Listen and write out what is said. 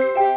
to